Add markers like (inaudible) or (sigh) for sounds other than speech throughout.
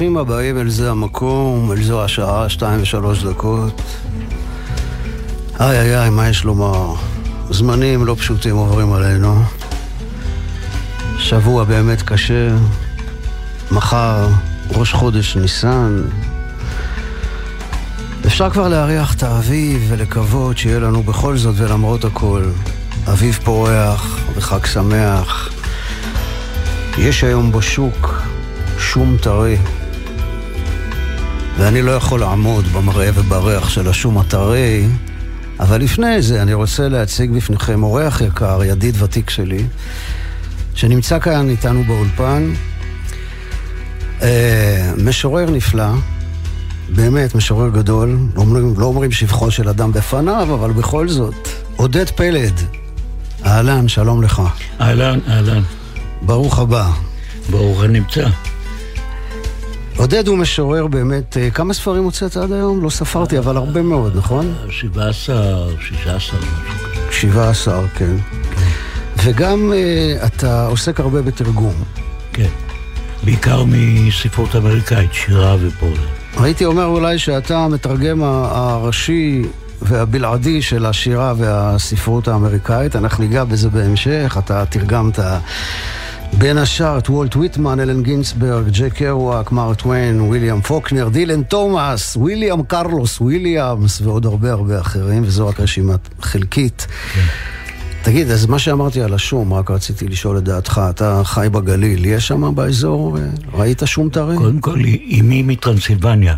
ברוכים הבאים אל זה המקום, אל זו השעה, שתיים ושלוש דקות. איי איי איי, מה יש לומר? זמנים לא פשוטים עוברים עלינו. שבוע באמת קשה. מחר, ראש חודש ניסן. אפשר כבר להריח את האביב ולקוות שיהיה לנו בכל זאת ולמרות הכל אביב פורח וחג שמח. יש היום בשוק שום טרי, ואני לא יכול לעמוד במראה ובריח של השום הטרי, אבל לפני זה אני רוצה להציג בפניכם אורח יקר, ידיד ותיק שלי, שנמצא כאן איתנו באולפן, אה, משורר נפלא, באמת משורר גדול, לא אומרים, לא אומרים שבחו של אדם בפניו, אבל בכל זאת, עודד פלד, אהלן, שלום לך. אהלן, אהלן. ברוך הבא. ברוך הנמצא. עודד הוא משורר באמת, אה, כמה ספרים הוצאת עד היום? לא ספרתי, אבל הרבה מאוד, נכון? 17, 16, משהו כזה. 17, כן. וגם אה, אתה עוסק הרבה בתרגום. כן. בעיקר מספרות אמריקאית, שירה ופרוזה. הייתי אומר אולי שאתה המתרגם הראשי והבלעדי של השירה והספרות האמריקאית, אנחנו ניגע בזה בהמשך, אתה תרגמת בין השאר את וולט ויטמן, אלן גינסברג, ג'ק קרואק, מרק טוויין, וויליאם פוקנר, דילן תומאס, וויליאם קרלוס וויליאמס ועוד הרבה הרבה אחרים, וזו רק רשימה חלקית. תגיד, אז מה שאמרתי על השום, רק רציתי לשאול את דעתך, אתה חי בגליל, יש שם באזור, אה, ראית שום טרי? קודם כל, אמי מטרנסילבניה,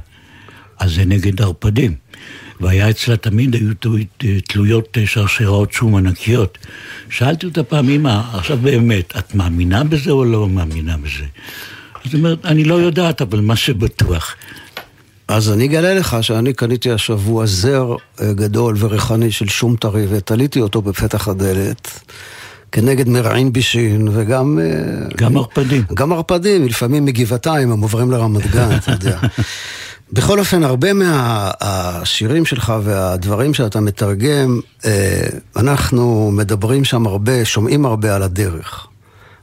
אז זה נגד ערפדים. והיה אצלה תמיד, היו תלו- תלויות שרשראות שום ענקיות. שאלתי אותה פעם, אמא, עכשיו באמת, את מאמינה בזה או לא מאמינה בזה? היא אומרת, אני לא יודעת, אבל מה שבטוח. אז אני אגלה לך שאני קניתי השבוע זר אה, גדול וריחני של שום טרי ותליתי אותו בפתח הדלת כנגד מרעין בישין וגם... אה, גם ערפדים. גם ערפדים, לפעמים מגבעתיים הם עוברים לרמת גן, אתה יודע. (laughs) בכל אופן, הרבה מהשירים שלך והדברים שאתה מתרגם, אה, אנחנו מדברים שם הרבה, שומעים הרבה על הדרך.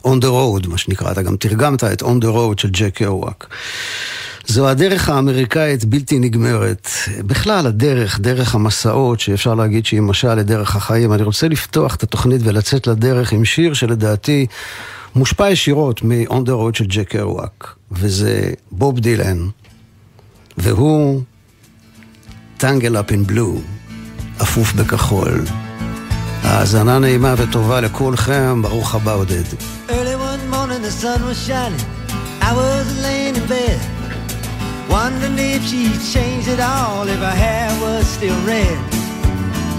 On the road, מה שנקרא, אתה גם תרגמת את On the road של ג'ק קרואק. זו הדרך האמריקאית בלתי נגמרת. בכלל, הדרך, דרך המסעות, שאפשר להגיד שהיא משל לדרך החיים. אני רוצה לפתוח את התוכנית ולצאת לדרך עם שיר שלדעתי מושפע ישירות מ-On the road של ג'ק קרואק, וזה בוב דילן, והוא טנגל אפ אין בלו, אפוף בכחול. האזנה נעימה וטובה לכולכם, ברוך הבא עודד. Wondering if she'd changed it all, if her hair was still red.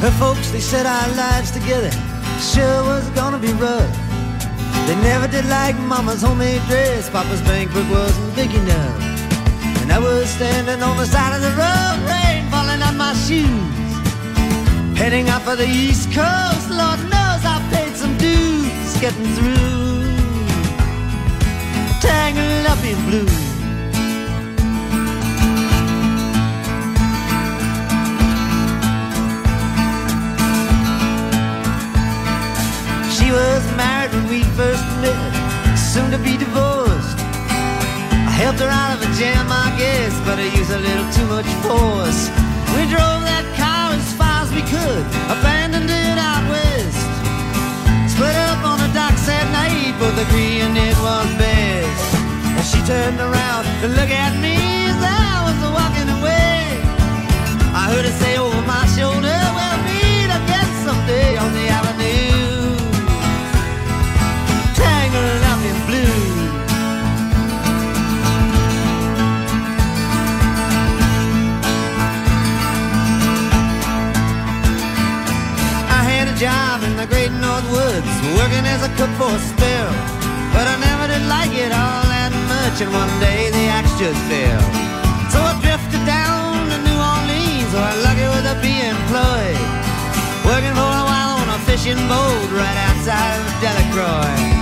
Her folks, they said our lives together sure was gonna be rough. They never did like Mama's homemade dress. Papa's bank book wasn't big enough. And I was standing on the side of the road, rain falling on my shoes. Heading out for the East Coast, Lord knows I paid some dues getting through. Tangled up in blue. She was married when we first met, soon to be divorced. Helped her out of a jam, I guess, but I used a little too much force. We drove that car as far as we could, abandoned it out west. Split up on the docks at night, both agreeing it was best. And she turned around to look at me as I was walking away. I heard her say over my shoulder, we'll meet again someday on the avenue. The great North Woods, working as a cook for a spell. But I never did like it all that much, and one day the axe just fell. So I drifted down to New Orleans, where I'm lucky with a be employed. Working for a while on a fishing boat right outside of Delacroix.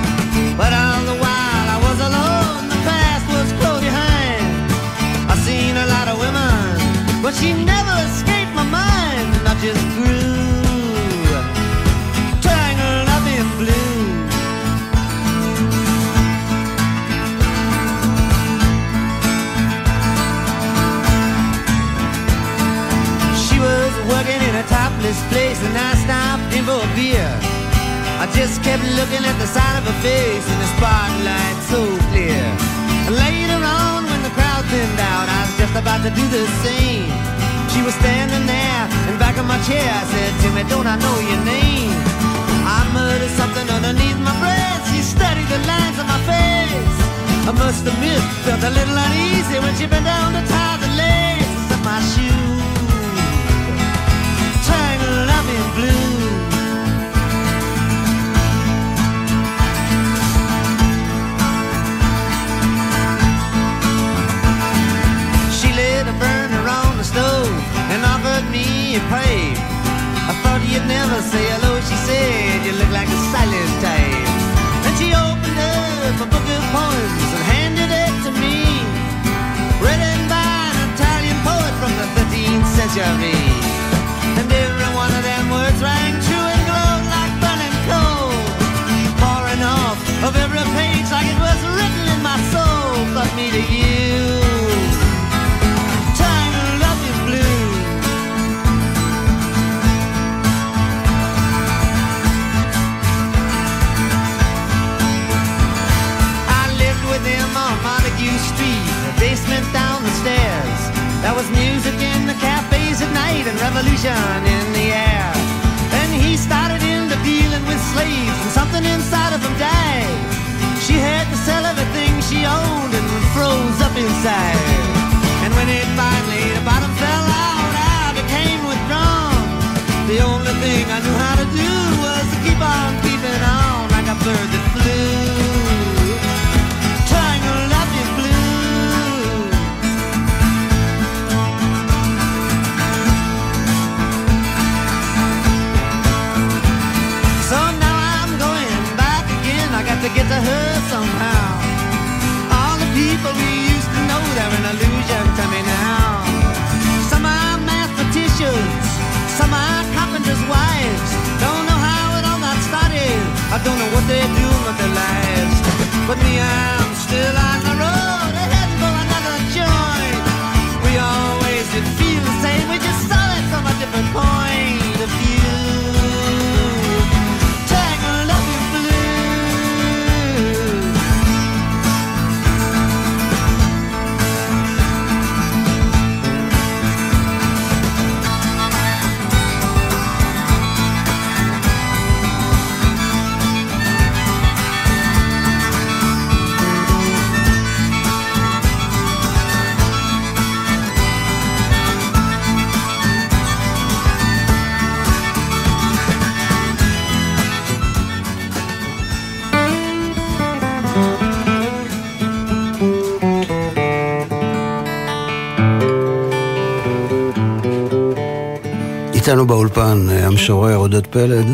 Montague Street, the basement down the stairs. There was music in the cafes at night and revolution in the air. Then he started into dealing with slaves and something inside of him died. She had to sell everything she owned and froze up inside. And when it finally, the bottom fell out, I became withdrawn. The only thing I knew how to do was to keep on keeping on like a bird Got to get to her somehow. All the people we used to know, they're an illusion to me now. Some are mathematicians, some are carpenters' wives. Don't know how it all got started. I don't know what they're doing with their lives. But me, I'm still on the road, heading for another joint. We always did feel the same, we just saw it from a different point איתנו באולפן אה, המשורר עודד פלד.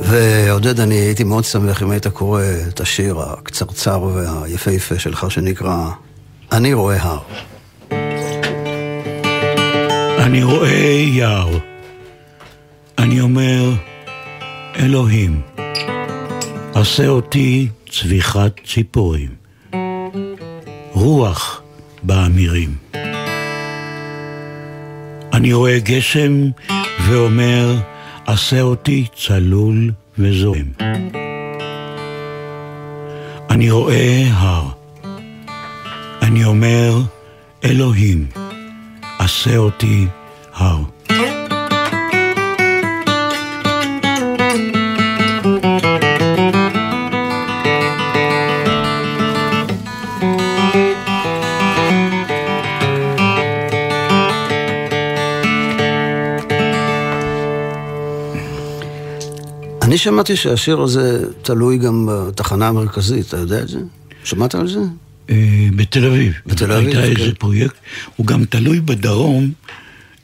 ועודד, אני הייתי מאוד שמח אם היית קורא את השיר הקצרצר והיפהפה שלך שנקרא "אני רואה הר". אני רואה יער. אני אומר, אלוהים, עשה אותי צביחת ציפורים. רוח באמירים. אני רואה גשם ואומר, עשה אותי צלול וזוהם. אני רואה הר. אני אומר, אלוהים, עשה אותי הר. אני שמעתי שהשיר הזה תלוי גם בתחנה המרכזית, אתה יודע את זה? שמעת על זה? אה, בתל אביב. בתל אביב, הייתה כן. איזה פרויקט, הוא גם תלוי בדרום,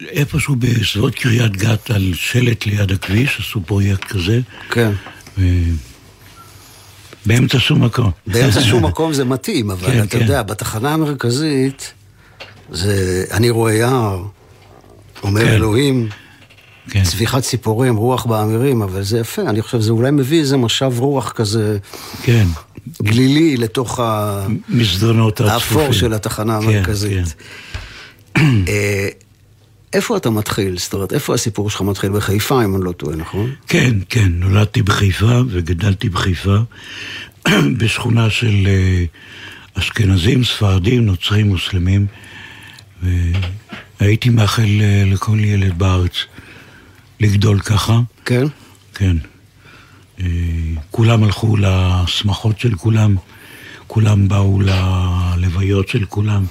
איפשהו בסביבות קריית גת על שלט ליד הכביש, עשו פרויקט כזה, כן. ו- באמצע שום מקום. באמצע (laughs) שום מקום זה מתאים, אבל כן, אתה כן. יודע, בתחנה המרכזית, זה אני רואה יער, אומר כן. אלוהים, כן. צביחת ציפורים, רוח באמירים, אבל זה יפה, אני חושב, זה אולי מביא איזה משב רוח כזה כן, גלילי לתוך ה- מסדרונות הצפופים. האפור של התחנה כן, המרכזית. (clears throat) אה, איפה אתה מתחיל? זאת אומרת, איפה הסיפור שלך מתחיל? בחיפה, אם אני לא טועה, נכון? כן, כן, נולדתי בחיפה וגדלתי בחיפה, (clears throat) בשכונה של אה, אשכנזים, ספרדים, נוצרים, מוסלמים, והייתי מאחל אה, לכל ילד בארץ לגדול ככה, כן? כן. אה, כולם הלכו לשמחות של כולם, כולם באו ללוויות של כולם,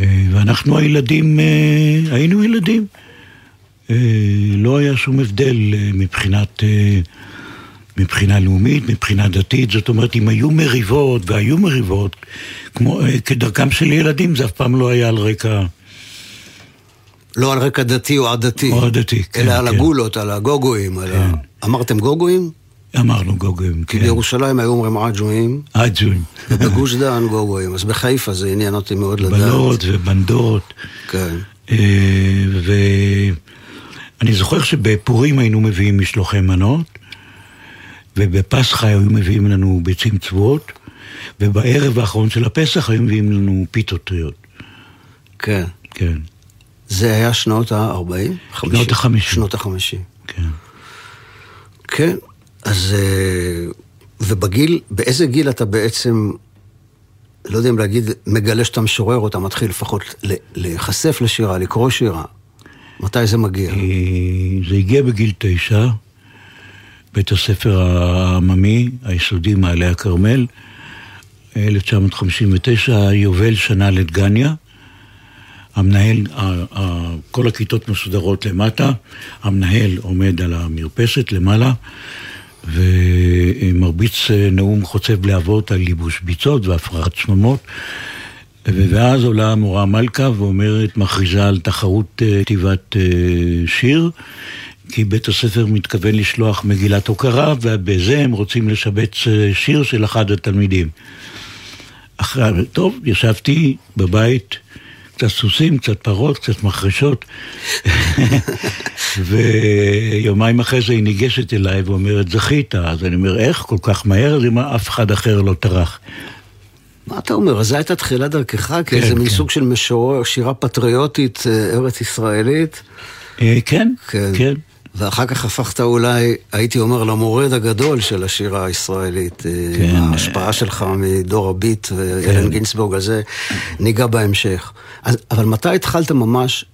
אה, ואנחנו הילדים, אה, היינו ילדים. לא היה שום הבדל מבחינת, מבחינה לאומית, מבחינה דתית, זאת אומרת, אם היו מריבות, והיו מריבות, כמו, כדרכם של ילדים, זה אף פעם לא היה על רקע... לא על רקע דתי או עדתי. או עדתי, כן, אלא על כן. הגולות, על הגוגואים. על ה... אמרתם גוגואים? אמרנו גוגויים, כן. בירושלים היו אומרים עג'ואים, עג'ויים. ובגוש דן גוגואים. אז בחיפה זה עניין אותי מאוד לדעת. בלות ובנדות. כן. אה, ואני זוכר שבפורים היינו מביאים משלוחי מנות, ובפסחא היו מביאים לנו ביצים צבועות, ובערב האחרון של הפסח היו מביאים לנו פיתות טריות. כן. כן, זה היה שנות ה-40? שנות ה-50. שנות ה-50. כן. כן, אז... אה, ובגיל, באיזה גיל אתה בעצם, לא יודע אם להגיד, מגלה שאתה משורר או אתה מתחיל לפחות להיחשף לשירה, לקרוא שירה? מתי זה מגיע? אה, זה הגיע בגיל תשע, בית הספר העממי, היסודי מעלה הכרמל, 1959, יובל שנה לדגניה. המנהל, כל הכיתות מסודרות למטה, המנהל עומד על המרפסת למעלה, ומרביץ אה, נאום חוצב להבות על ייבוש ביצות והפרעת שממות. ואז עולה המורה מלכה ואומרת, מכריזה על תחרות אה, כתיבת אה, שיר, כי בית הספר מתכוון לשלוח מגילת הוקרה, ובזה הם רוצים לשבץ שיר של אחד התלמידים. אחרי, טוב, ישבתי בבית, קצת סוסים, קצת פרות, קצת מחרשות, (laughs) ויומיים אחרי זה היא ניגשת אליי ואומרת, זכית. אז אני אומר, איך? כל כך מהר? אז אמרה, אף אחד אחר לא טרח. מה אתה אומר? אז זו הייתה תחילת דרכך כאיזה מין כן. סוג של משורר, שירה פטריוטית אה, ארץ ישראלית? אה, כן, כן. כן. ואחר כך הפכת אולי, הייתי אומר, למורד הגדול של השירה הישראלית. אה, כן. ההשפעה שלך מדור הביט ואלן גינצבורג, על זה ניגע בהמשך. אז, אבל מתי התחלת ממש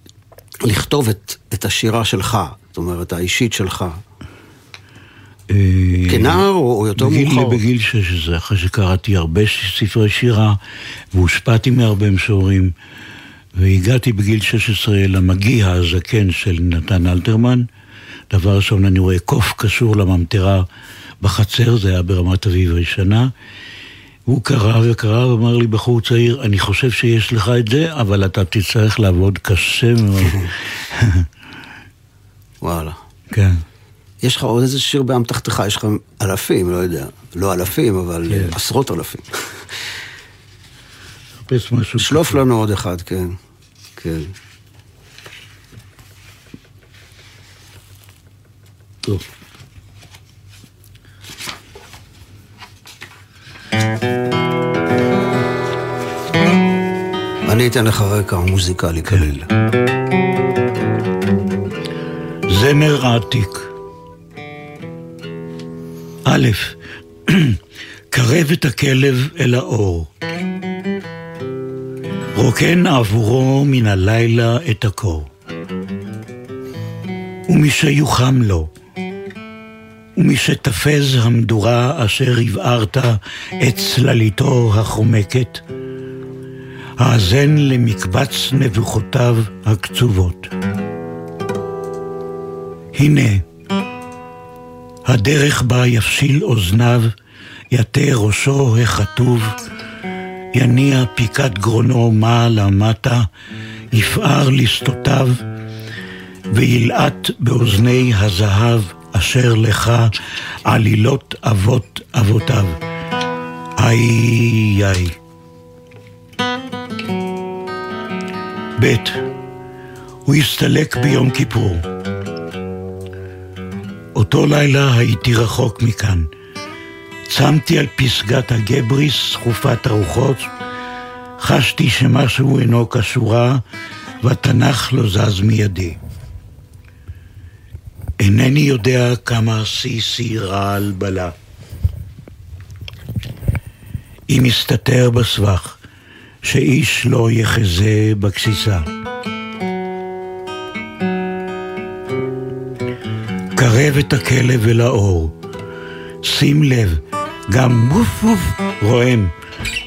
לכתוב את, את השירה שלך? זאת אומרת, האישית שלך. אה, כנער או, יותר בגיל, מאוחר? בגיל 16, אחרי שקראתי הרבה ספרי שירה והושפעתי מהרבה משוררים, והגעתי בגיל 16 למגיע הזקן של נתן אלתרמן. דבר ראשון, אני רואה קוף קשור לממטרה בחצר, זה היה ברמת אביב הישנה. הוא קרא וקרא ואמר לי, בחור צעיר, אני חושב שיש לך את זה, אבל אתה תצטרך לעבוד קשה מאוד. (laughs) וואלה. כן. יש לך עוד איזה שיר באמתחתך, יש לך אלפים, לא יודע. לא אלפים, אבל כן. עשרות אלפים. (laughs) שלוף לנו עוד אחד, כן. כן. טוב. אני אתן לך רקע מוזיקלי קליל. זמר עתיק. א', (clears throat) קרב את הכלב אל האור. רוקן עבורו מן הלילה את הקור. ומשיוחם לו, ומשתפז המדורה אשר הבערת את צלליתו החומקת, האזן למקבץ נבוכותיו הקצובות. הנה, הדרך בה יפשיל אוזניו, יטה ראשו הכתוב, יניע פיקת גרונו מעלה מטה, יפער לסטותיו, וילעט באוזני הזהב אשר לך עלילות אבות אבותיו. איי איי. ב. הוא הסתלק ביום כיפור. אותו לילה הייתי רחוק מכאן. צמתי על פסגת הגבריס, סחופת הרוחות, חשתי שמשהו אינו כשורה, והתנ"ך לא זז מידי. אינני יודע כמה סיסי רעל בלה. אם מסתתר בסבך, שאיש לא יחזה בגסיסה. קרב את הכלב אל האור. שים לב, גם ווף ווף רועם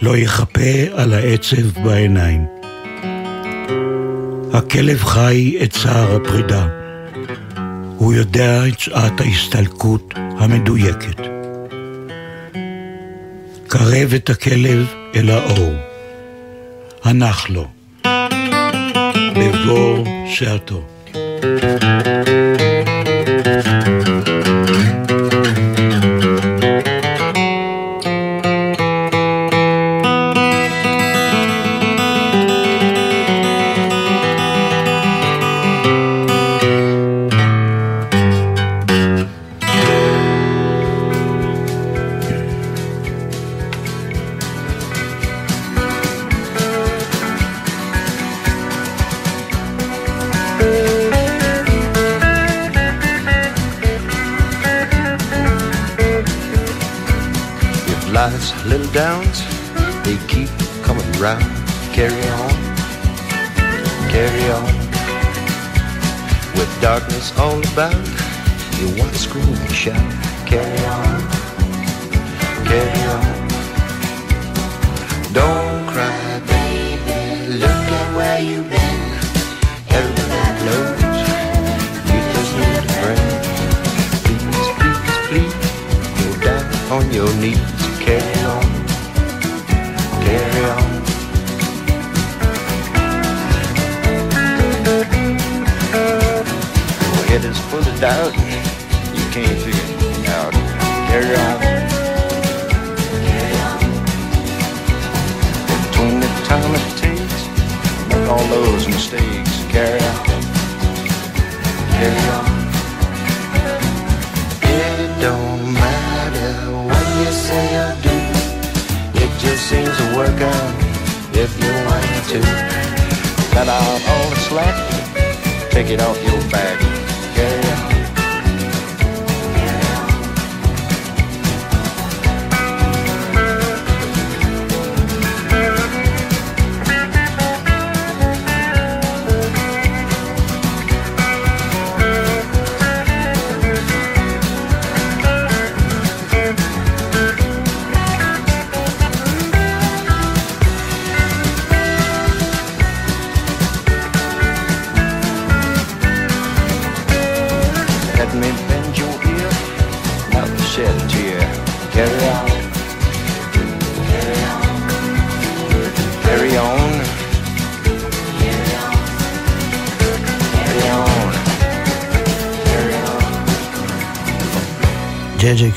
לא יחפה על העצב בעיניים. הכלב חי את צער הפרידה. הוא יודע את שעת ההסתלקות המדויקת. קרב את הכלב אל האור. הנח לו. בבור שעתו. about, you want to scream and shout, carry on. those mistakes. Carry on. Carry on. It don't matter what you say or do. It just seems to work out if you want to. Cut out all the slack. Take it off your back. Carry on.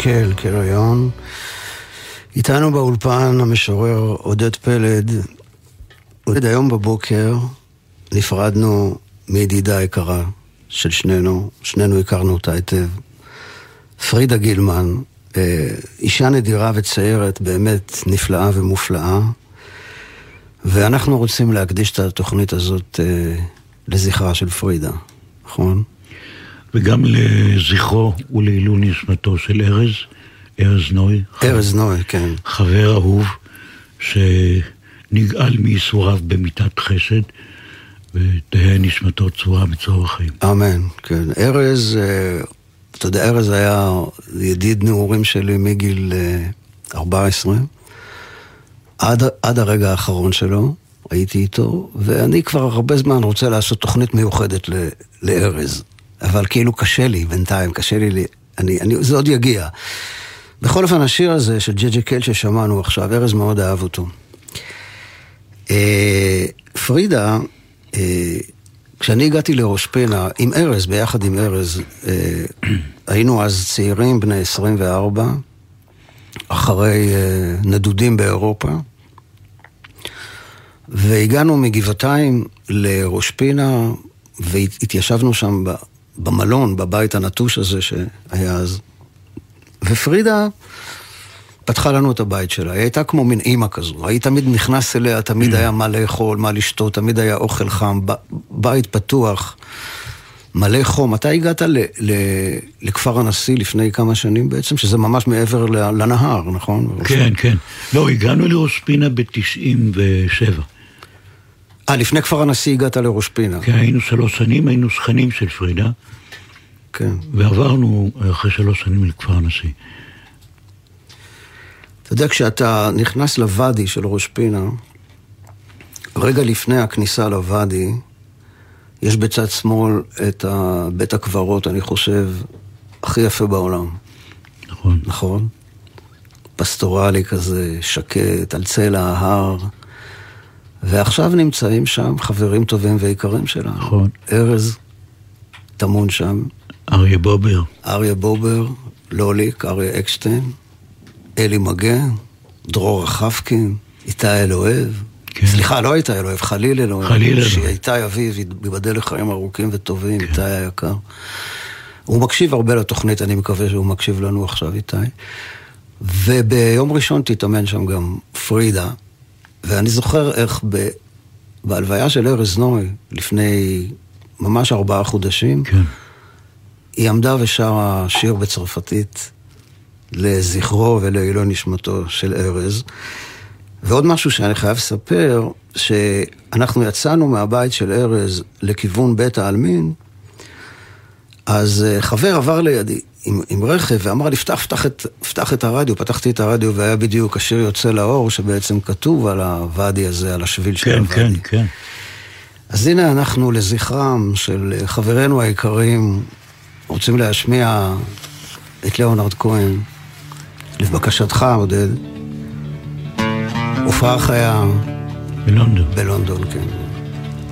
קל, קריון. איתנו באולפן המשורר עודד פלד. עודד, היום בבוקר נפרדנו מידידה יקרה של שנינו, שנינו הכרנו אותה היטב. פרידה גילמן, אה, אישה נדירה וציירת, באמת נפלאה ומופלאה. ואנחנו רוצים להקדיש את התוכנית הזאת אה, לזכרה של פרידה, נכון? וגם לזכרו ולעילוי נשמתו של ארז, ארז נוי. ארז נוי, כן. חבר אהוב שנגאל מייסוריו במיתת חסד. ותהא נשמתו צבועה בצור החיים. אמן, כן. ארז, אה, אתה יודע, ארז היה ידיד נעורים שלי מגיל 14, אה, עד, עד הרגע האחרון שלו, הייתי איתו, ואני כבר הרבה זמן רוצה לעשות תוכנית מיוחדת לארז. אבל כאילו קשה לי בינתיים, קשה לי אני, אני, זה עוד יגיע. בכל אופן, השיר הזה של ג'ג'ה קל ששמענו עכשיו, ארז מאוד אהב אותו. אה, פרידה, אה, כשאני הגעתי לראש פינה, עם ארז, ביחד עם ארז, אה, היינו אז צעירים, בני 24, אחרי אה, נדודים באירופה, והגענו מגבעתיים לראש פינה, והתיישבנו שם במלון, בבית הנטוש הזה שהיה אז. ופרידה פתחה לנו את הבית שלה, היא הייתה כמו מין אימא כזו, היית תמיד נכנס אליה, תמיד היה מה לאכול, מה לשתות, תמיד היה אוכל חם, בית פתוח, מלא חום. אתה הגעת ל, ל, לכפר הנשיא לפני כמה שנים בעצם, שזה ממש מעבר לנהר, נכון? כן, כן. לא, הגענו לראש פינה ב-97. אה, לפני כפר הנשיא הגעת לראש פינה. כן, היינו שלוש שנים, היינו שכנים של פרידה. כן. ועברנו אחרי שלוש שנים לכפר הנשיא. אתה יודע, כשאתה נכנס לוואדי של ראש פינה, רגע לפני הכניסה לוואדי, יש בצד שמאל את בית הקברות, אני חושב, הכי יפה בעולם. נכון. נכון? פסטורלי כזה, שקט, על צלע ההר. ועכשיו נמצאים שם חברים טובים ויקרים שלנו. נכון. ארז טמון שם. אריה בובר. אריה בובר, לוליק, אריה אקשטיין, אלי מגן, דרור רחפקין, איתי אלוהב. כן. סליחה, לא איתי אלוהב, חליל אלוהב. חליל אלוהב. שאיתי אביב, ייבדל לחיים ארוכים וטובים, כן. איתי היקר. הוא מקשיב הרבה לתוכנית, אני מקווה שהוא מקשיב לנו עכשיו, איתי. וביום ראשון תתאמן שם גם פרידה, ואני זוכר איך ב... בהלוויה של ארז נוי, לפני ממש ארבעה חודשים, כן. היא עמדה ושרה שיר בצרפתית לזכרו ולעילוי נשמתו של ארז. ועוד משהו שאני חייב לספר, שאנחנו יצאנו מהבית של ארז לכיוון בית העלמין, אז אה, חבר עבר לידי עם, עם רכב ואמר לי, פתח, פתח את, פתח את הרדיו. פתחתי את הרדיו והיה בדיוק השיר יוצא לאור, שבעצם כתוב על הוואדי הזה, על השביל של כן, הוואדי. כן, כן. אז הנה אנחנו לזכרם של חברינו היקרים, רוצים להשמיע את ליאונרד כהן, לבקשתך, עודד. הופעה חיה... בלונדון. בלונדון, כן.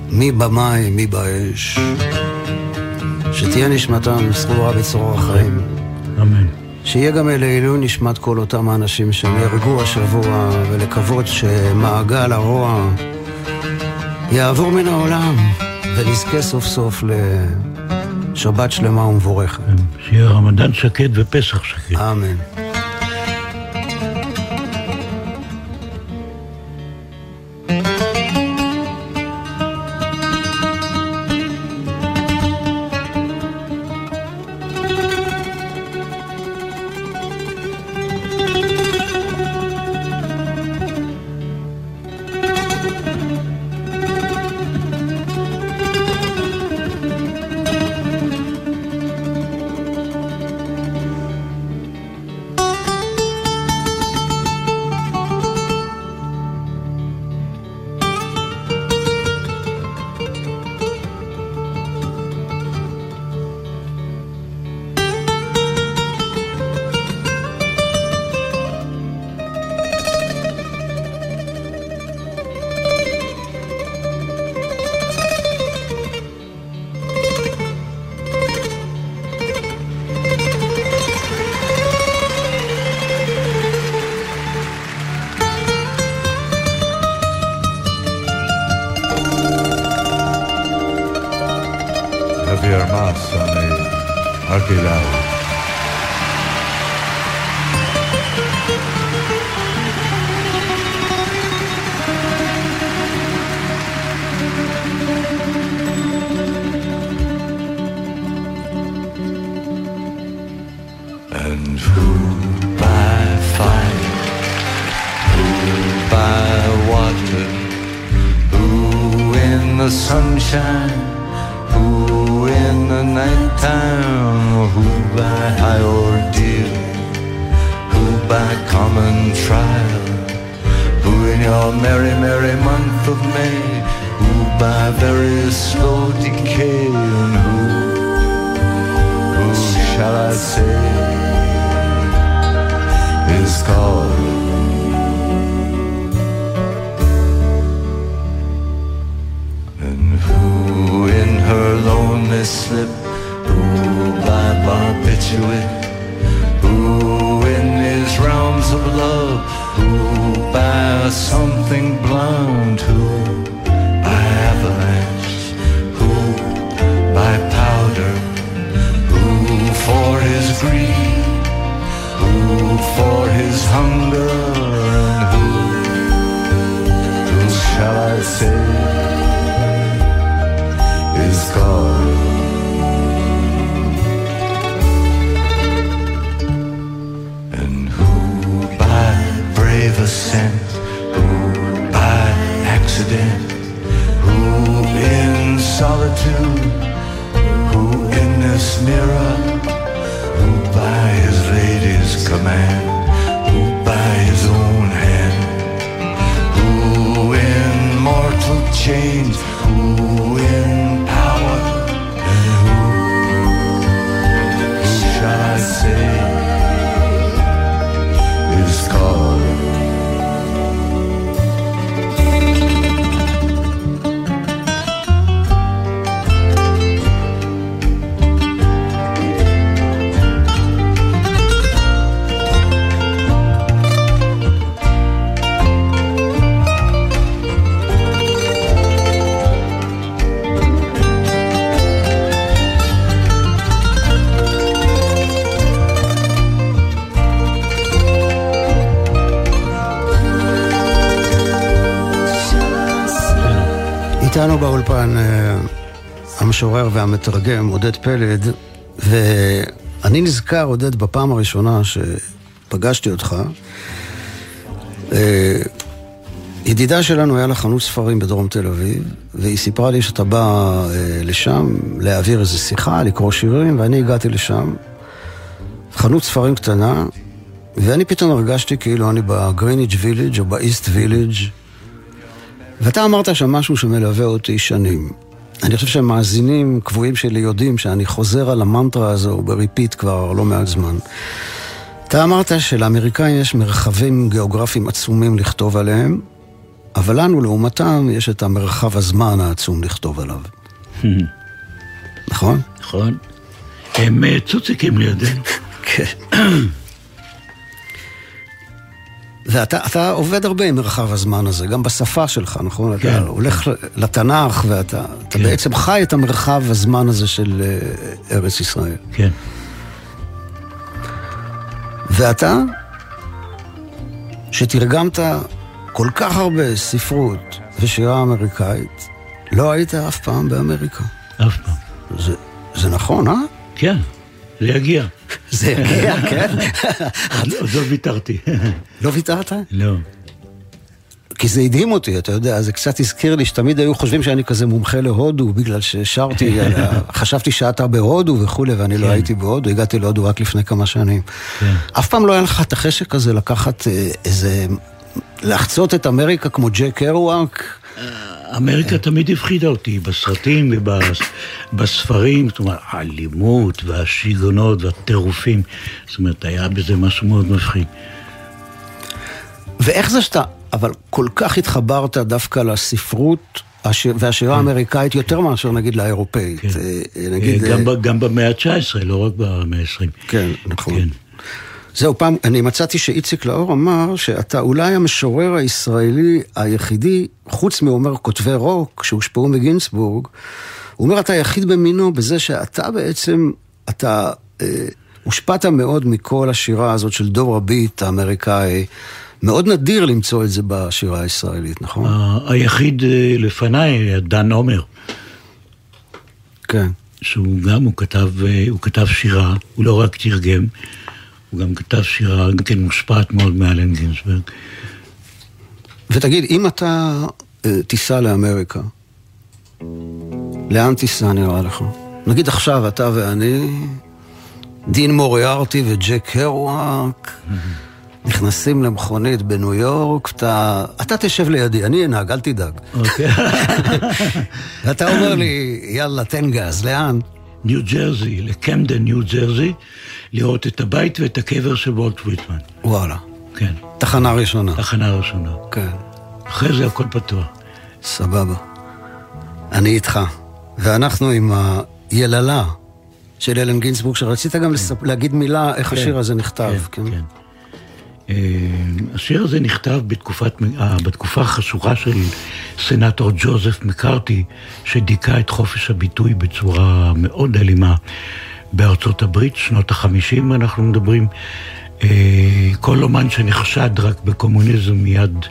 מי במים, מי באש. שתהיה נשמתם זכורה בצרור החיים. אמן. שיהיה גם לעילוי נשמת כל אותם האנשים שנהרגו השבוע, ולקוות שמעגל הרוע יעבור מן העולם, ונזכה סוף סוף לשבת שלמה ומבורכת. שיהיה רמדאן שקט ופסח שקט. אמן. By slow decay, and who, who shall I say is calling? And who in her lonely slip, who by barbiturate, who in his realms of love, who by something blonde, who greed, who for his hunger, and who, who shall I say? is God. And who by brave ascent, who by accident, who in solitude, who in this mirror, lady's command, who by his own hand, who in mortal chains, who באולפן אה, המשורר והמתרגם עודד פלד, ואני נזכר, עודד, בפעם הראשונה שפגשתי אותך, אה, ידידה שלנו היה לה חנות ספרים בדרום תל אביב, והיא סיפרה לי שאתה בא אה, לשם להעביר איזו שיחה, לקרוא שירים, ואני הגעתי לשם, חנות ספרים קטנה, ואני פתאום הרגשתי כאילו אני בגריניג' ויליג' או באיסט ויליג' ואתה אמרת שם משהו שמלווה אותי שנים. אני חושב שמאזינים קבועים שלי יודעים שאני חוזר על המנטרה הזו ב repeat כבר לא מעט זמן. אתה אמרת שלאמריקאים יש מרחבים גיאוגרפיים עצומים לכתוב עליהם, אבל לנו לעומתם יש את המרחב הזמן העצום לכתוב עליו. (laughs) נכון? נכון? הם אה, צוציקים לידינו. (laughs) כן. (clears throat) ואתה אתה עובד הרבה עם מרחב הזמן הזה, גם בשפה שלך, נכון? כן. אתה הולך לתנ"ך ואתה אתה כן. בעצם חי את המרחב הזמן הזה של אה, ארץ ישראל. כן. ואתה, שתרגמת כל כך הרבה ספרות ושירה אמריקאית, לא היית אף פעם באמריקה. אף פעם. זה, זה נכון, אה? כן, זה יגיע. זה (laughs) יגיע, כן? עוד עוד לא ויתרתי. לא ויתרת? לא. כי זה הדהים אותי, אתה יודע, זה קצת הזכיר לי שתמיד היו חושבים שאני כזה מומחה להודו, בגלל ששרתי, (laughs) חשבתי שאתה בהודו וכולי, ואני לא כן. הייתי בהודו, הגעתי להודו רק לפני כמה שנים. כן. אף פעם לא היה לך את החשק הזה לקחת אה, איזה... לחצות את אמריקה כמו ג'ק קרואק? אמריקה תמיד הפחידה אותי בסרטים ובספרים, זאת אומרת, האלימות והשיגעונות והטירופים, זאת אומרת, היה בזה משהו מאוד מפחיד. ואיך זה שאתה, אבל כל כך התחברת דווקא לספרות השיר, והשירה האמריקאית יותר מאשר נגיד לאירופאית. כן. אה, אה, נגיד... גם, אה, גם במאה ה-19, לא רק במאה ה-20. כן, נכון. כן. זהו, פעם, אני מצאתי שאיציק לאור אמר שאתה אולי המשורר הישראלי היחידי, חוץ מאומר כותבי רוק, שהושפעו מגינסבורג, הוא אומר, אתה היחיד במינו בזה שאתה בעצם, אתה אה, הושפעת מאוד מכל השירה הזאת של דור הביט האמריקאי. מאוד נדיר למצוא את זה בשירה הישראלית, נכון? היחיד אה, לפניי דן עומר, כן. שהוא גם, הוא כתב, אה, הוא כתב שירה, הוא לא רק תרגם, הוא גם כתב שירה, גם כן מושפעת מאוד מאלן גינזברג. ותגיד, אם אתה אה, תיסע לאמריקה, לאן תיסע נראה לך? נגיד עכשיו אתה ואני, דין מוריארטי וג'ק קרואק, נכנסים למכונית בניו יורק, אתה, אתה תשב לידי, אני אנהג, אל תדאג. אוקיי. (laughs) ואתה אומר לי, יאללה, תן גז, לאן? ניו ג'רזי, לקמדן, ניו ג'רזי, לראות את הבית ואת הקבר של וולט ויטמן. וואלה. כן, תחנה ראשונה. תחנה ראשונה. כן, אחרי זה הכל פתוח. סבבה. אני איתך. ואנחנו עם היללה של אלן גינזבורג, שרצית גם לספ... להגיד מילה איך כן. השיר הזה נכתב, כן? כן. אה, השיר הזה נכתב בתקופת, אה, בתקופה החשוכה של סנאטור ג'וזף מקארתי, שדיכא את חופש הביטוי בצורה מאוד אלימה בארצות הברית, שנות החמישים אנחנו מדברים. אה, כל אומן שנחשד רק בקומוניזם מיד...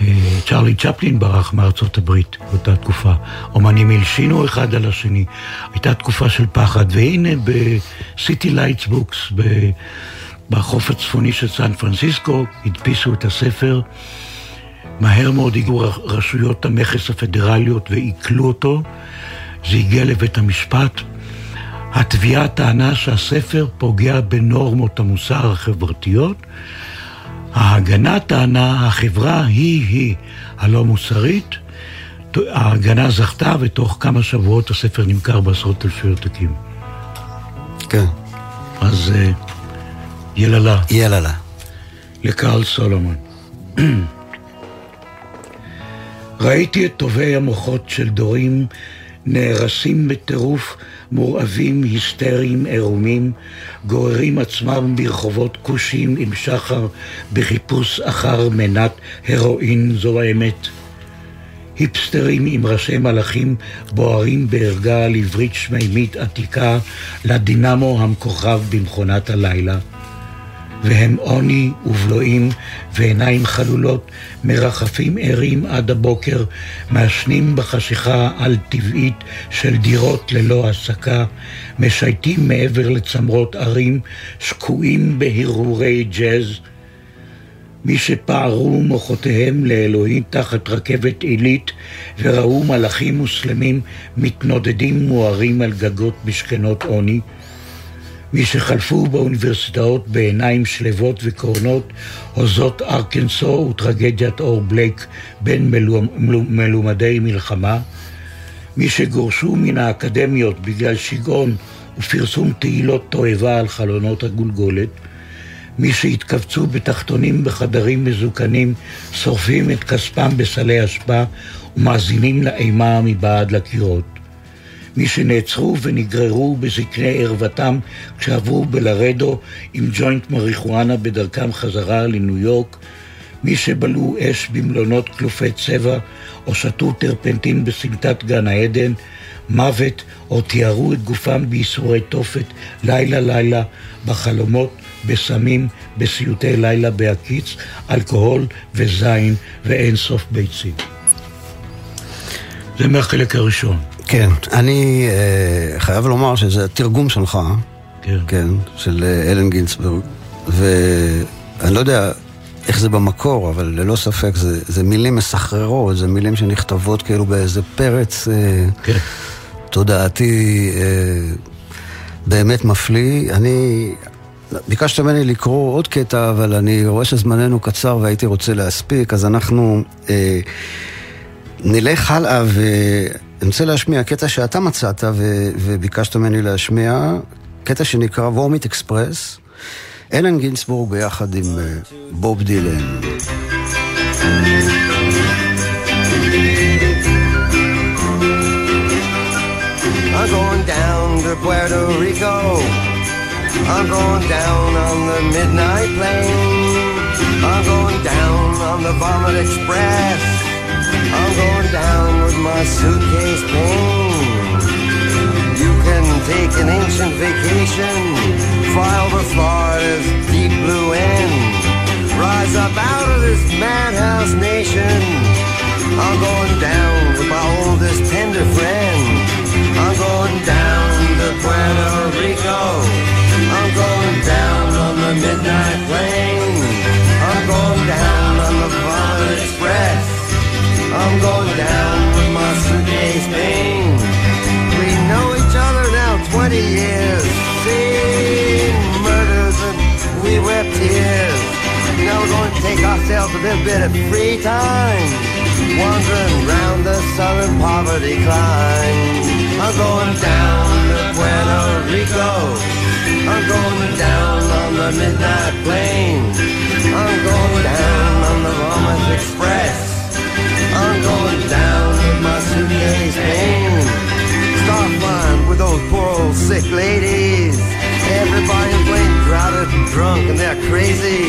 אה, צ'רלי צ'פלין ברח מארצות הברית באותה תקופה. אומנים הלשינו אחד על השני. הייתה תקופה של פחד, והנה בסיטי לייטס בוקס, בחוף הצפוני של סן פרנסיסקו, הדפיסו את הספר. מהר מאוד הגיעו רשויות המכס הפדרליות ועיקלו אותו. זה הגיע לבית המשפט. התביעה טענה שהספר פוגע בנורמות המוסר החברתיות. ההגנה טענה, החברה היא-היא הלא מוסרית. ההגנה זכתה, ותוך כמה שבועות הספר נמכר בעשרות אלפי עותקים. כן. אז אה, יללה יללה. לקרל סולומון. (clears throat) ראיתי את טובי המוחות של דורים נהרסים בטירוף, מורעבים, היסטריים, עירומים, גוררים עצמם ברחובות כושים עם שחר בחיפוש אחר מנת הרואין, זו האמת. היפסטרים עם ראשי מלאכים בוערים בערגה על עברית שמימית עתיקה לדינמו המכוכב במכונת הלילה. והם עוני ובלועים ועיניים חלולות, מרחפים ערים עד הבוקר, מעשנים בחשיכה על-טבעית של דירות ללא הסקה, משייטים מעבר לצמרות ערים, שקועים בהרהורי ג'אז. מי שפערו מוחותיהם לאלוהים תחת רכבת עילית וראו מלאכים מוסלמים מתנודדים מוארים על גגות בשכנות עוני, מי שחלפו באוניברסיטאות בעיניים שלוות וקורנות, הוזות ארקנסו וטרגדיית אור בלייק בין מלו, מלו, מלומדי מלחמה, מי שגורשו מן האקדמיות בגלל שיגעון ופרסום תהילות תועבה על חלונות הגולגולת, מי שהתכווצו בתחתונים בחדרים מזוקנים, שורפים את כספם בסלי אשפה ומאזינים לאימה מבעד לקירות. מי שנעצרו ונגררו בזקני ערוותם כשעברו בלרדו עם ג'וינט מריחואנה בדרכם חזרה לניו יורק, מי שבלעו אש במלונות קלופי צבע או שתו טרפנטין בסמטת גן העדן, מוות או תיארו את גופם בייסורי תופת לילה לילה בחלומות, בסמים, בסיוטי לילה בהקיץ, אלכוהול וזין ואין סוף ביצים. זה מהחלק הראשון. כן, אני אה, חייב לומר שזה התרגום שלך, כן. כן, של אה, אלן גינצברג, ואני לא יודע איך זה במקור, אבל ללא ספק זה, זה מילים מסחררות, זה מילים שנכתבות כאילו באיזה פרץ אה, כן. תודעתי אה, באמת מפליא. אני, ביקשת ממני לקרוא עוד קטע, אבל אני רואה שזמננו קצר והייתי רוצה להספיק, אז אנחנו אה, נלך הלאה ואני רוצה להשמיע קטע שאתה מצאת ו- וביקשת ממני להשמיע, קטע שנקרא וורמיט אקספרס, אלן גינצבורג ביחד עם אה, בוב דילן. I'm going down to Puerto Rico. I'm going down on the midnight plane. I'm going down on the Vomit Express. I'm going down with my suitcase pain. You can take an ancient vacation, fly over Florida's deep blue end, rise up out of this madhouse nation. I'm going down with my oldest tender friend. I'm going down to Puerto Rico. I'm going down on the midnight plane. I'm going down on the Express. I'm going down with my suitcase pain. We know each other now 20 years. Seen murders and we wept tears. Now we're going to take ourselves a little bit of free time. Wandering round the southern poverty climb. I'm going down to Puerto Rico. I'm going down on the midnight plane. I'm going down on the Romance Express going down with my suitcase oh, home. Start flying with those poor old sick ladies. Everybody's playing crowded and drunk and they're crazy.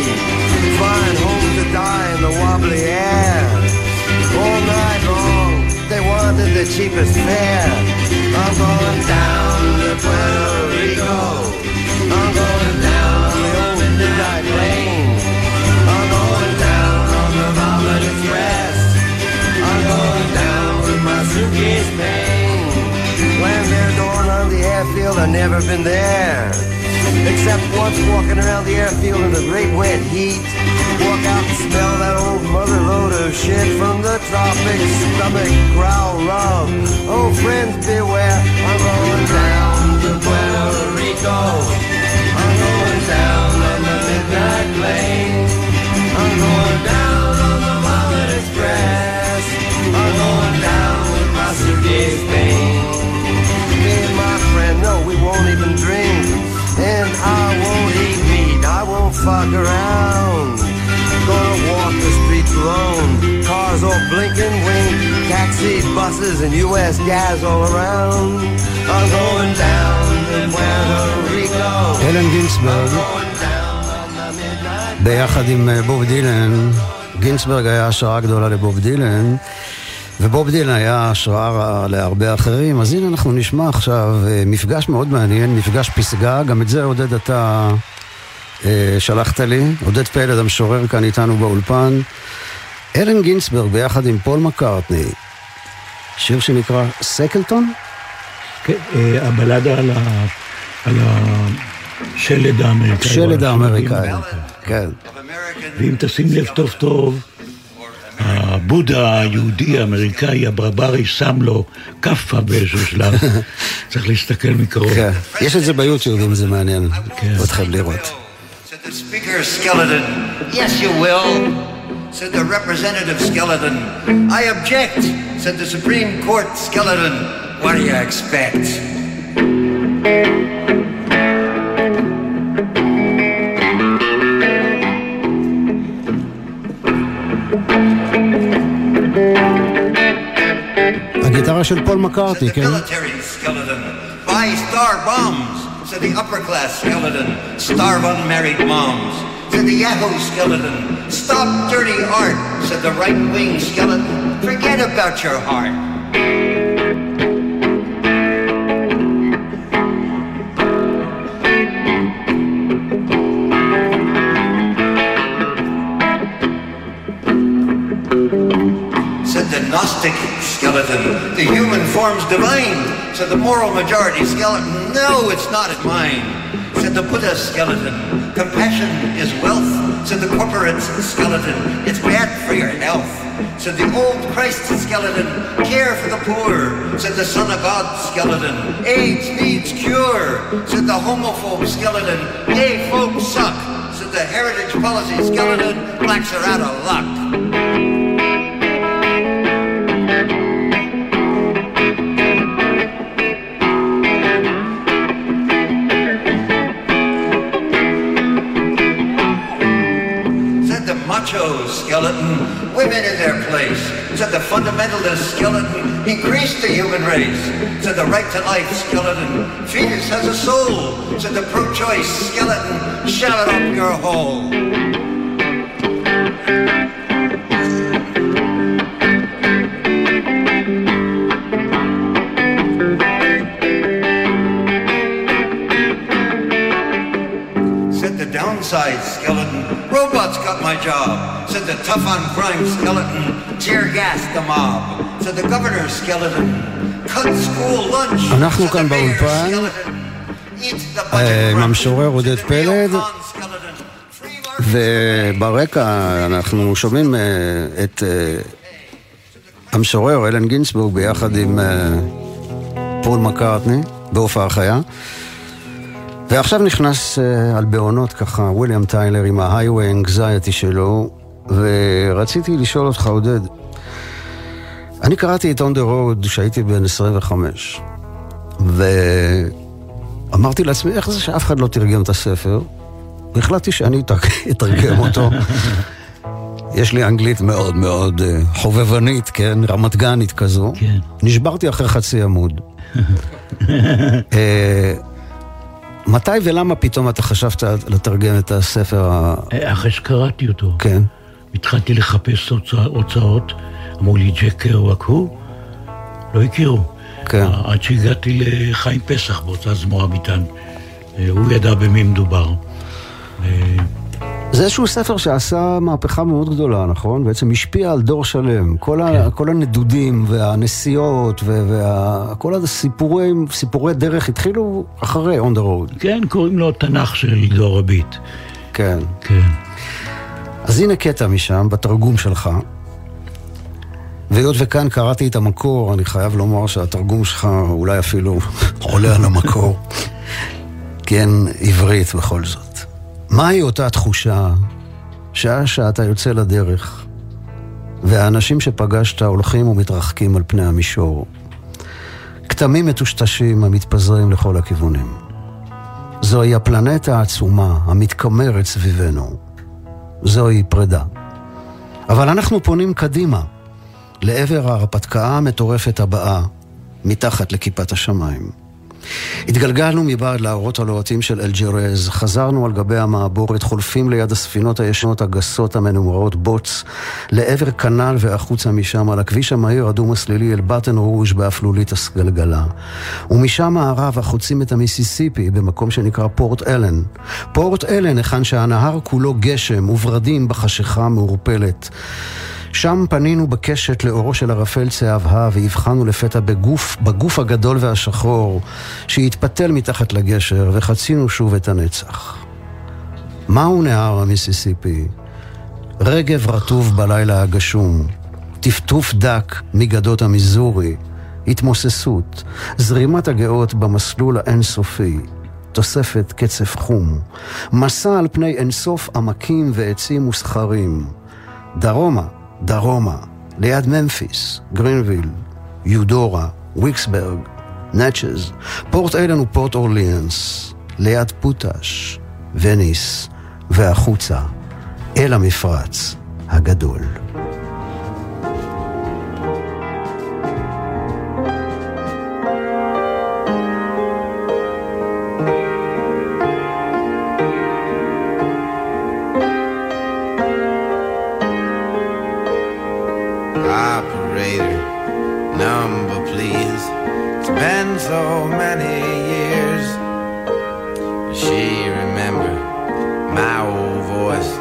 Flying home to die in the wobbly air. All night long, they wanted the cheapest fare. I'm going down to Puerto Rico. I'm going down the old midnight plane. Down with my suitcase pain. When they're on the airfield, I've never been there. Except once walking around the airfield in the great wet heat. Walk out and smell that old mother load of shit from the tropics. Stomach growl love. Oh, friends beware. I'm going down to Puerto Rico. I'm going down on the midnight plane. I'm going down going down with my suitcase pain. Me and my friend, no, we won't even drink. And I won't eat meat, I won't fuck around. Gonna walk the streets alone. Cars all blink and wink. Taxi, buses, and US gas all around. I'm going down to Puerto Rico. אלן גינצברג, Going down on the midnight. ביחד עם אה, בוב דילן, גינצברג היה השראה גדולה לבוב דילן, ובוב דילן היה השראה להרבה אחרים, אז הנה אנחנו נשמע עכשיו אה, מפגש מאוד מעניין, מפגש פסגה, גם את זה עודד אתה אה, שלחת לי, עודד פלד המשורר כאן איתנו באולפן. אלן גינצברג ביחד עם פול מקארטני, שיר שנקרא סקלטון? כן, אה, הבלדה על ה- על השלד האמריקאי. השלד האמריקאי, כן. ואם תשים לב טוב טוב, הבודה היהודי האמריקאי הברברי שם לו כאפה באיזשהו שלב. צריך להסתכל מקרוב. כן. יש את זה ביוטיוב אם זה מעניין כן. אתכם לראות. Said the speaker skeleton, yes you will. Said the representative skeleton, I object. Said the Supreme Court skeleton, what do you expect? של פול מקארטי, Said the כן? military skeleton, buy star bombs. Said the upper class skeleton, starve unmarried moms. Said the Yahoo skeleton, stop dirty art. Said the right wing skeleton, forget about your heart. Said the Gnostic skeleton, the human form's divine. Said the moral majority skeleton, no, it's not mine. Said the Buddha skeleton, compassion is wealth. Said the corporate skeleton, it's bad for your health. Said the old Christ skeleton, care for the poor. Said the Son of God skeleton, AIDS needs cure. Said the homophobe skeleton, gay folks suck. Said the heritage policy skeleton, blacks are out of luck. Skeleton, women in their place. Said the fundamentalist skeleton, increase the human race. Said the right to life skeleton, fetus has a soul. Said the pro-choice skeleton, shut up your hole. The downside skeleton, robots got my job. Said the tough on crime skeleton, tear gas the mob. Said the governor skeleton, cut school lunch. אנחנו Said the כאן mayor באולפן, skeleton, אה, עם. המשורר עודד פלד. וברקע אנחנו שומעים אה, את אה, המשורר אלן גינצבורג ביחד עם אה, פול מקארטני בהופעה חיה. ועכשיו נכנס אה, על בעונות ככה וויליאם טיילר עם ה-highway anxiety שלו, ורציתי לשאול אותך עודד, אני קראתי את On the Road כשהייתי בן 25, ואמרתי לעצמי, איך זה שאף אחד לא תרגם את הספר? והחלטתי שאני אתרג- (laughs) אתרגם אותו. יש לי אנגלית מאוד מאוד אה, חובבנית, כן? רמת גנית כזו. כן. נשברתי אחרי חצי עמוד. (laughs) אה, מתי ולמה פתאום אתה חשבת לתרגם את הספר ה... אה, אחרי שקראתי אותו, כן. התחלתי לחפש הוצא- הוצאות, אמרו לי ג'ק קרוואק הוא, לא הכירו. כן. עד שהגעתי לחיים פסח באותה זמורה ביטן. אה, הוא ידע במי מדובר. זה איזשהו ספר שעשה מהפכה מאוד גדולה, נכון? בעצם השפיע על דור שלם. כל, כן. ה, כל הנדודים והנסיעות וכל הסיפורי סיפורי דרך התחילו אחרי On the Road. כן, קוראים לו תנ"ך של דור הביט. כן. כן. אז הנה קטע משם, בתרגום שלך. והיות וכאן קראתי את המקור, אני חייב לומר שהתרגום שלך אולי אפילו עולה על המקור. (laughs) כן, עברית בכל זאת. מהי אותה תחושה שעה שאתה יוצא לדרך, והאנשים שפגשת הולכים ומתרחקים על פני המישור. כתמים מטושטשים המתפזרים לכל הכיוונים. זוהי הפלנטה העצומה המתקמרת סביבנו. זוהי פרידה. אבל אנחנו פונים קדימה, לעבר ההרפתקה המטורפת הבאה, מתחת לכיפת השמיים. התגלגלנו מבעד להורות הלוהטים של אלג'רז, חזרנו על גבי המעבורת, חולפים ליד הספינות הישנות הגסות המנומרות בוץ, לעבר כנל והחוצה משם, על הכביש המהיר הדו-מסלילי אל בטן רוז' באפלולית הסגלגלה. ומשם מערב החוצים את המיסיסיפי במקום שנקרא פורט אלן. פורט אלן, היכן שהנהר כולו גשם וורדים בחשיכה מעורפלת. שם פנינו בקשת לאורו של ערפל צהבהה והבחנו לפתע בגוף, בגוף הגדול והשחור שהתפתל מתחת לגשר וחצינו שוב את הנצח. מהו נהר המיסיסיפי? רגב רטוב בלילה הגשום, טפטוף דק מגדות המיזורי, התמוססות, זרימת הגאות במסלול האינסופי, תוספת קצף חום, מסע על פני אינסוף עמקים ועצים וסכרים, דרומה, דרומה, ליד ממפיס, גרינוויל, יודורה, ויקסברג, נאצ'ז, פורט אלן ופורט אורליאנס, ליד פוטש, וניס, והחוצה, אל המפרץ הגדול. So many years. Does she remembered my old voice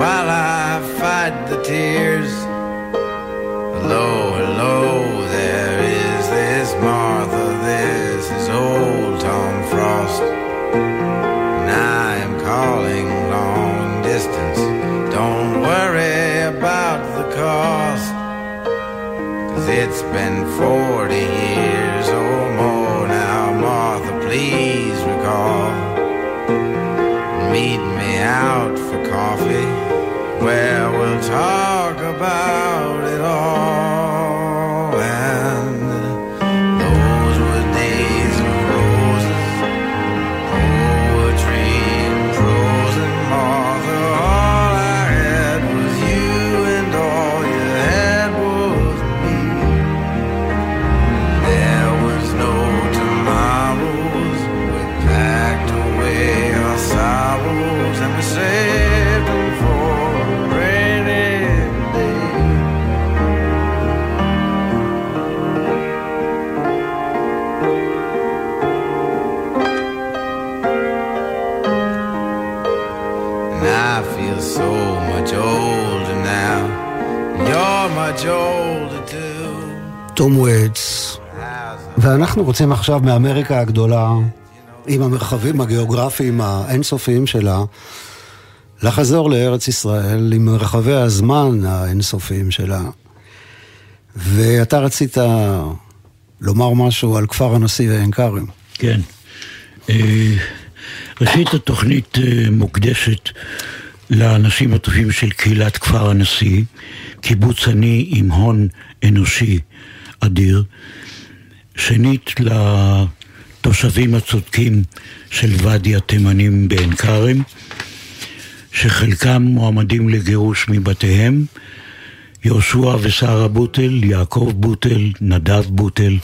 while I fight the tears? Hello, hello, there is this Martha, this is old Tom Frost. And I am calling long distance. Don't worry about the cost. Cause it's been 40 תום וייטס, ואנחנו רוצים עכשיו מאמריקה הגדולה, עם המרחבים הגיאוגרפיים האינסופיים שלה, לחזור לארץ ישראל עם מרחבי הזמן האינסופיים שלה. ואתה רצית לומר משהו על כפר הנשיא ועין כרם. כן. אה, ראשית, התוכנית אה, מוקדשת לאנשים הטובים של קהילת כפר הנשיא, קיבוץ עני עם הון אנושי אדיר. שנית, לתושבים הצודקים של ואדי התימנים בעין כרם, שחלקם מועמדים לגירוש מבתיהם. יהושע ושרה בוטל, יעקב בוטל, נדב בוטל,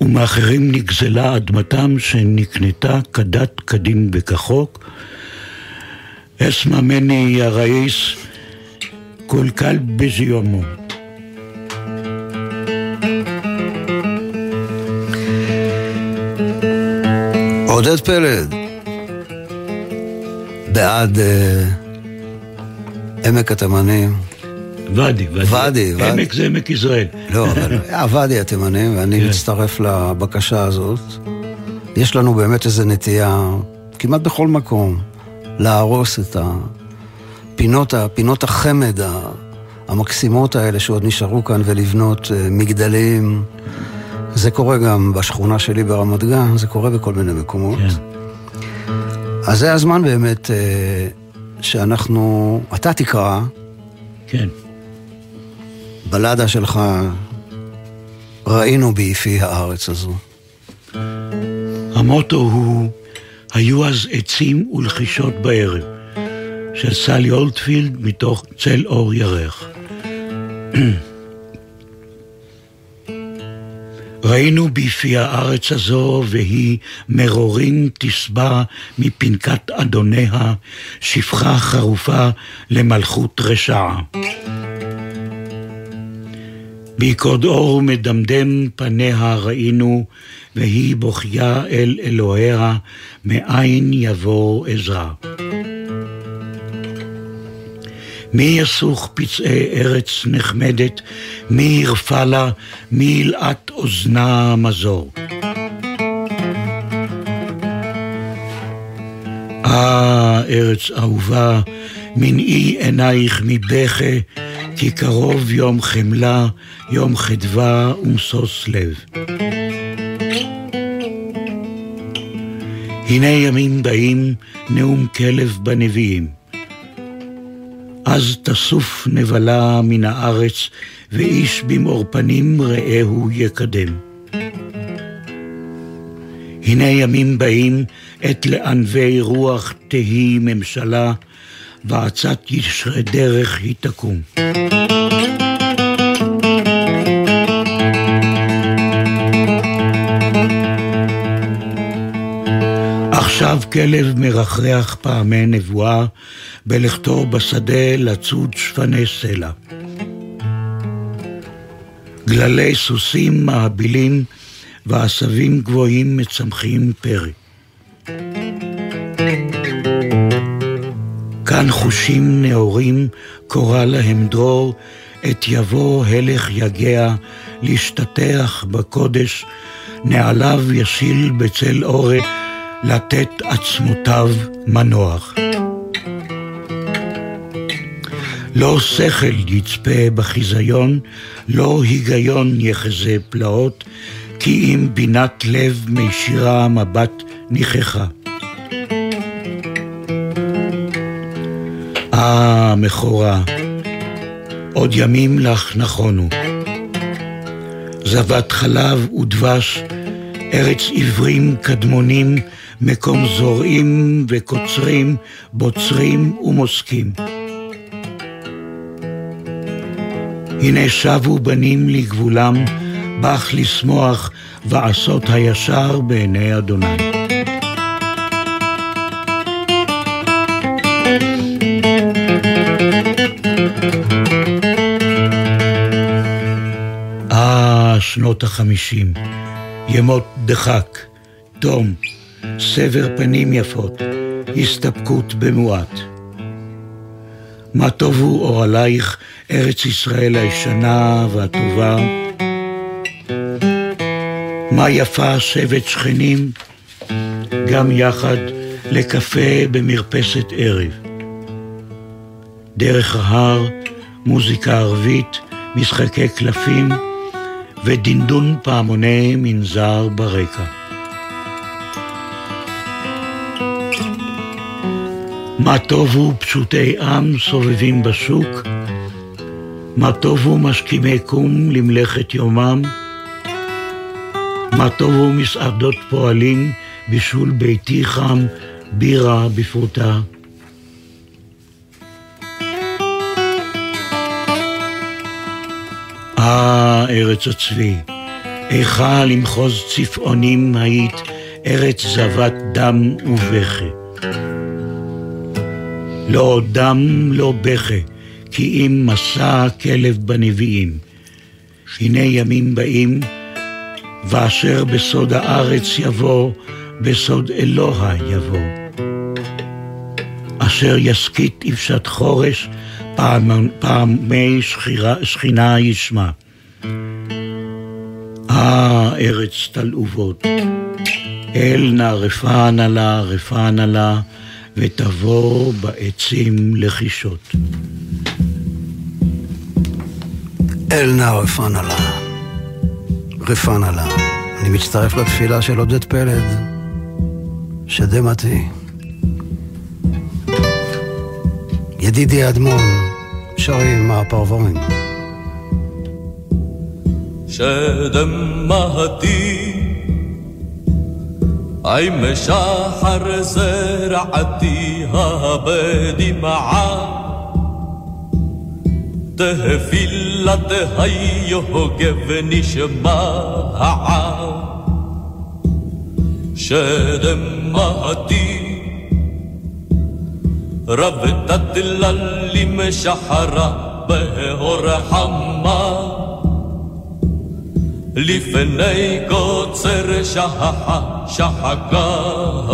ומאחרים נגזלה אדמתם שנקנתה כדת כדין וכחוק. אסמא מני יא ראיס, כל קל בזיומו. עודד פלד, בעד אה, עמק התימנים. ואדי, ואדי. ואדי. עמק זה עמק יזרעאל. לא, אבל היה (laughs) ואדי התימנים, ואני כן. מצטרף לבקשה הזאת. יש לנו באמת איזו נטייה, כמעט בכל מקום, להרוס את הפינות, פינות החמד המקסימות האלה שעוד נשארו כאן, ולבנות אה, מגדלים. זה קורה גם בשכונה שלי ברמת גן, זה קורה בכל מיני מקומות. כן. אז זה הזמן באמת אה, שאנחנו, אתה תקרא, כן. בלדה שלך, ראינו ביפי הארץ הזו. המוטו הוא, היו אז עצים ולחישות בערב, של סלי אולטפילד מתוך צל אור ירח. (clears throat) ראינו ביפי הארץ הזו, והיא מרורים תשבע מפנקת אדוניה, שפחה חרופה למלכות רשעה. ביקוד אור מדמדם פניה ראינו, והיא בוכיה אל אלוהיה, מאין יבוא עזרה. מי יסוך פצעי ארץ נחמדת, מי ירפא לה, מי ילעט אוזנה מזור. אה, ארץ אהובה, מנעי עינייך מבכה, כי קרוב יום חמלה, יום חדווה ומשוש לב. הנה ימים באים, נאום כלב בנביאים. אז תסוף נבלה מן הארץ, ואיש במאור פנים רעהו יקדם. הנה ימים באים, עת לענבי רוח תהי ממשלה, ועצת ישרי דרך היא תקום. עכשיו כלב מרחרח פעמי נבואה, בלכתו בשדה לצוד שפני סלע. גללי סוסים מעבילים, ועשבים גבוהים מצמחים פרי. כאן חושים נאורים, קורא להם דרור, עת יבוא הלך יגע, להשתטח בקודש, נעליו ישיל בצל אורה, לתת עצמותיו מנוח. לא שכל יצפה בחיזיון, לא היגיון יחזה פלאות, כי אם בינת לב מישירה מבט ניחכה. אה, מכורה, עוד ימים לך נכונו. זבת חלב ודבש, ארץ עיוורים קדמונים, מקום זורעים וקוצרים, בוצרים ומוסקים. הנה שבו בנים לגבולם, בך לשמוח, ועשות הישר בעיני אדוני. אה, שנות החמישים, ימות דחק, תום, סבר פנים יפות, הסתפקות במועט. מה טובו אוהלייך, ארץ ישראל הישנה והטובה. מה יפה שבט שכנים, גם יחד לקפה במרפסת ערב. דרך ההר, מוזיקה ערבית, משחקי קלפים ודינדון פעמוני מנזר ברקע. מה טובו פשוטי עם סובבים בשוק, מה טובו משכימי קום למלאכת יומם, מה טובו מסעדות פועלים, בישול ביתי חם, בירה בפרוטה. אה, ארץ הצבי, איכה למחוז צפעונים היית, ארץ זבת דם ובכה. לא דם, לא בכה, כי אם מסע הכלב בנביאים. הנה ימים באים, ואשר בסוד הארץ יבוא, בסוד אלוה יבוא. אשר יסכית יפשט חורש, פעם, פעמי שכירה, שכינה ישמע. אה, ארץ תלעובות, אל נא רפא נא לה, ותבוא בעצים לחישות. אל נא רפאנה לה, רפאנה לה. אני מצטרף לתפילה של עודד פלד, שדמתי. ידידי אדמון, שרים הפרברים. שדמתי עם שחר זרעתי בדמעה תפילת היוגב נשמעה שדמתי רבתה דללים שחרה באור חמה לפני קוצר שחחה שחקמה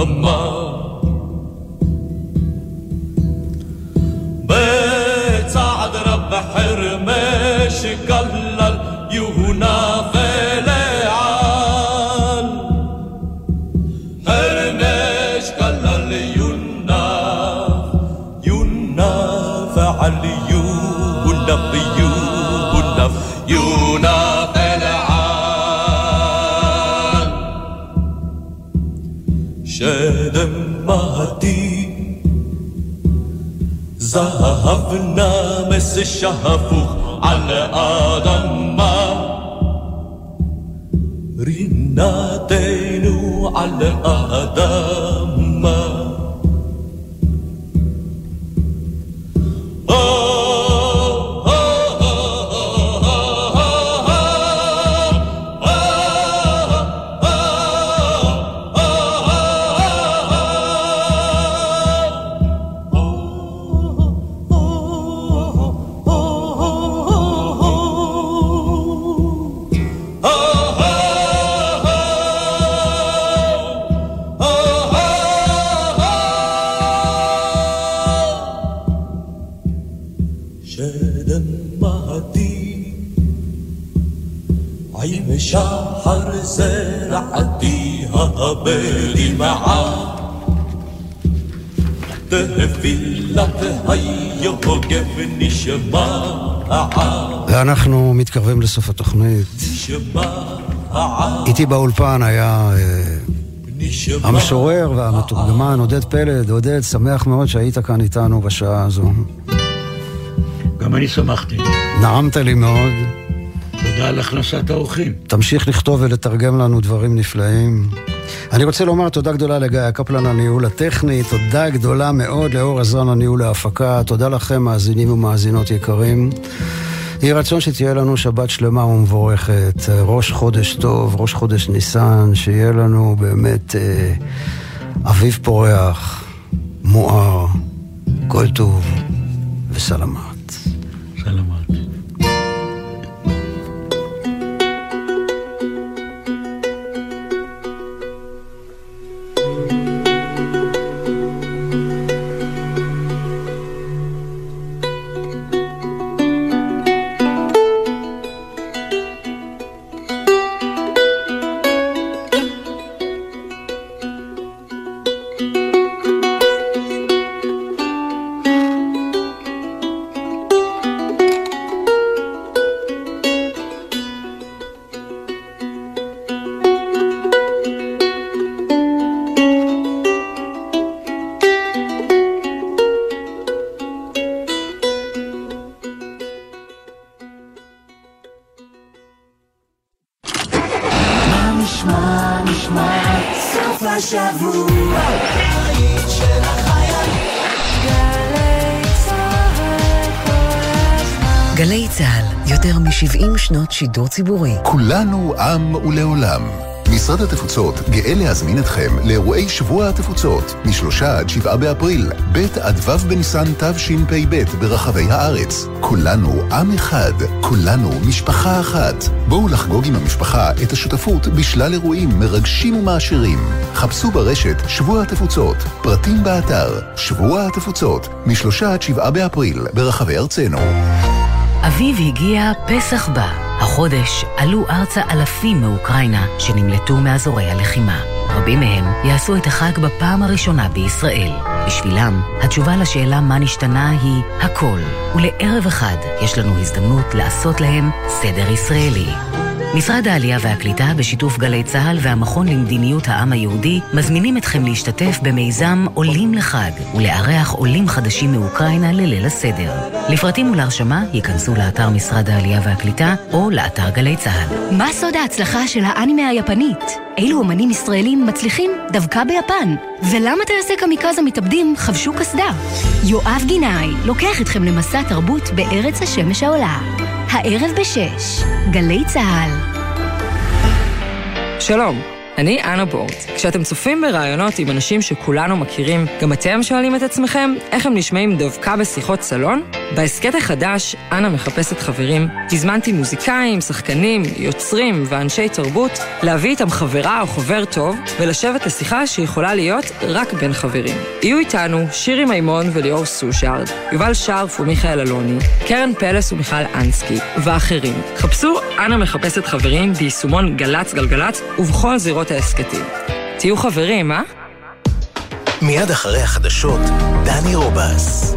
عرفنا مس الشهفوخ على آدم. رينا تينو على آدم. מתקרבים לסוף התוכנית. איתי באולפן היה אה, המשורר והמתורגמן עודד פלד. עודד, שמח מאוד שהיית כאן איתנו בשעה הזו. גם אני שמחתי. נעמת לי מאוד. תודה על הכנסת האורחים. תמשיך לכתוב ולתרגם לנו דברים נפלאים. אני רוצה לומר תודה גדולה לגיא קפלן על ניהול הטכני, תודה גדולה מאוד לאור עזרן על ניהול ההפקה, תודה לכם מאזינים ומאזינות יקרים. יהי רצון שתהיה לנו שבת שלמה ומבורכת, ראש חודש טוב, ראש חודש ניסן, שיהיה לנו באמת אה, אביב פורח, מואר, כל טוב וסלמת. שידור ציבורי. כולנו עם ולעולם. משרד התפוצות גאה להזמין אתכם לאירועי שבוע התפוצות, משלושה עד שבעה באפריל, ב' עד ו' בניסן תשפ"ב ברחבי הארץ. כולנו עם אחד, כולנו משפחה אחת. בואו לחגוג עם המשפחה את השותפות בשלל אירועים מרגשים ומעשירים. חפשו ברשת שבוע התפוצות, פרטים באתר שבוע התפוצות, משלושה עד שבעה באפריל ברחבי ארצנו. אביב הגיע, פסח בא. החודש עלו ארצה אלפים מאוקראינה שנמלטו מאזורי הלחימה. רבים מהם יעשו את החג בפעם הראשונה בישראל. בשבילם, התשובה לשאלה מה נשתנה היא הכל. ולערב אחד יש לנו הזדמנות לעשות להם סדר ישראלי. משרד העלייה והקליטה בשיתוף גלי צה"ל והמכון למדיניות העם היהודי מזמינים אתכם להשתתף במיזם עולים לחג ולארח עולים חדשים מאוקראינה לליל הסדר. לפרטים ולהרשמה ייכנסו לאתר משרד העלייה והקליטה או לאתר גלי צה"ל. מה סוד ההצלחה של האנימה היפנית? אילו אומנים ישראלים מצליחים דווקא ביפן? ולמה טייסי קמיקזה מתאבדים חבשו קסדה? יואב גינאי לוקח אתכם למסע תרבות בארץ השמש העולה. הערב בשש, גלי צה"ל. שלום, אני אנה בורט. כשאתם צופים בראיונות עם אנשים שכולנו מכירים, גם אתם שואלים את עצמכם איך הם נשמעים דווקא בשיחות סלון? בהסכת החדש, אנה מחפשת חברים, הזמנתי מוזיקאים, שחקנים, יוצרים ואנשי תרבות להביא איתם חברה או חבר טוב ולשבת לשיחה שיכולה להיות רק בין חברים. יהיו איתנו שירי מימון וליאור סושארד, יובל שרף ומיכאל אלוני, קרן פלס ומיכל אנסקי ואחרים. חפשו אנה מחפשת חברים ביישומון גל"צ גלגלצ ובכל זירות ההסכתים. תהיו חברים, אה? מיד אחרי החדשות, דני רובס.